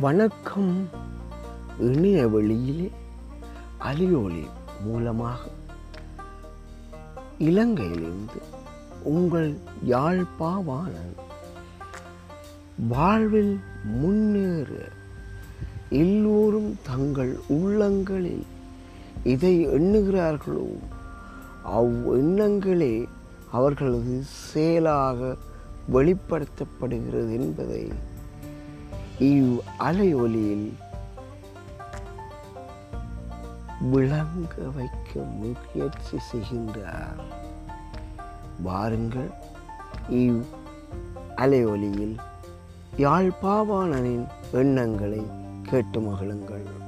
வணக்கம். இணைய வெளியிலே அலியோலி மூலமாக. இலங்கையிலிருந்து உங்கள் யாழ்ப்பாவாணன் வாழ்வில் முன்னேற எல்லோரும் தங்கள் உள்ளங்களில் இதை எண்ணுகிறார்களோ அவ் எண்ணங்களே அவர்களது செயலாக வெளிப்படுத்தப்படுகிறது என்பதை இவ் அலையொலியில் விளங்க வைக்க முயற்சி செய்கின்றார். வாருங்கள் இவ் அலையொலியில் யாழ்ப்பாவாணனின் எண்ணங்களை கேட்டு மகிழுங்கள்.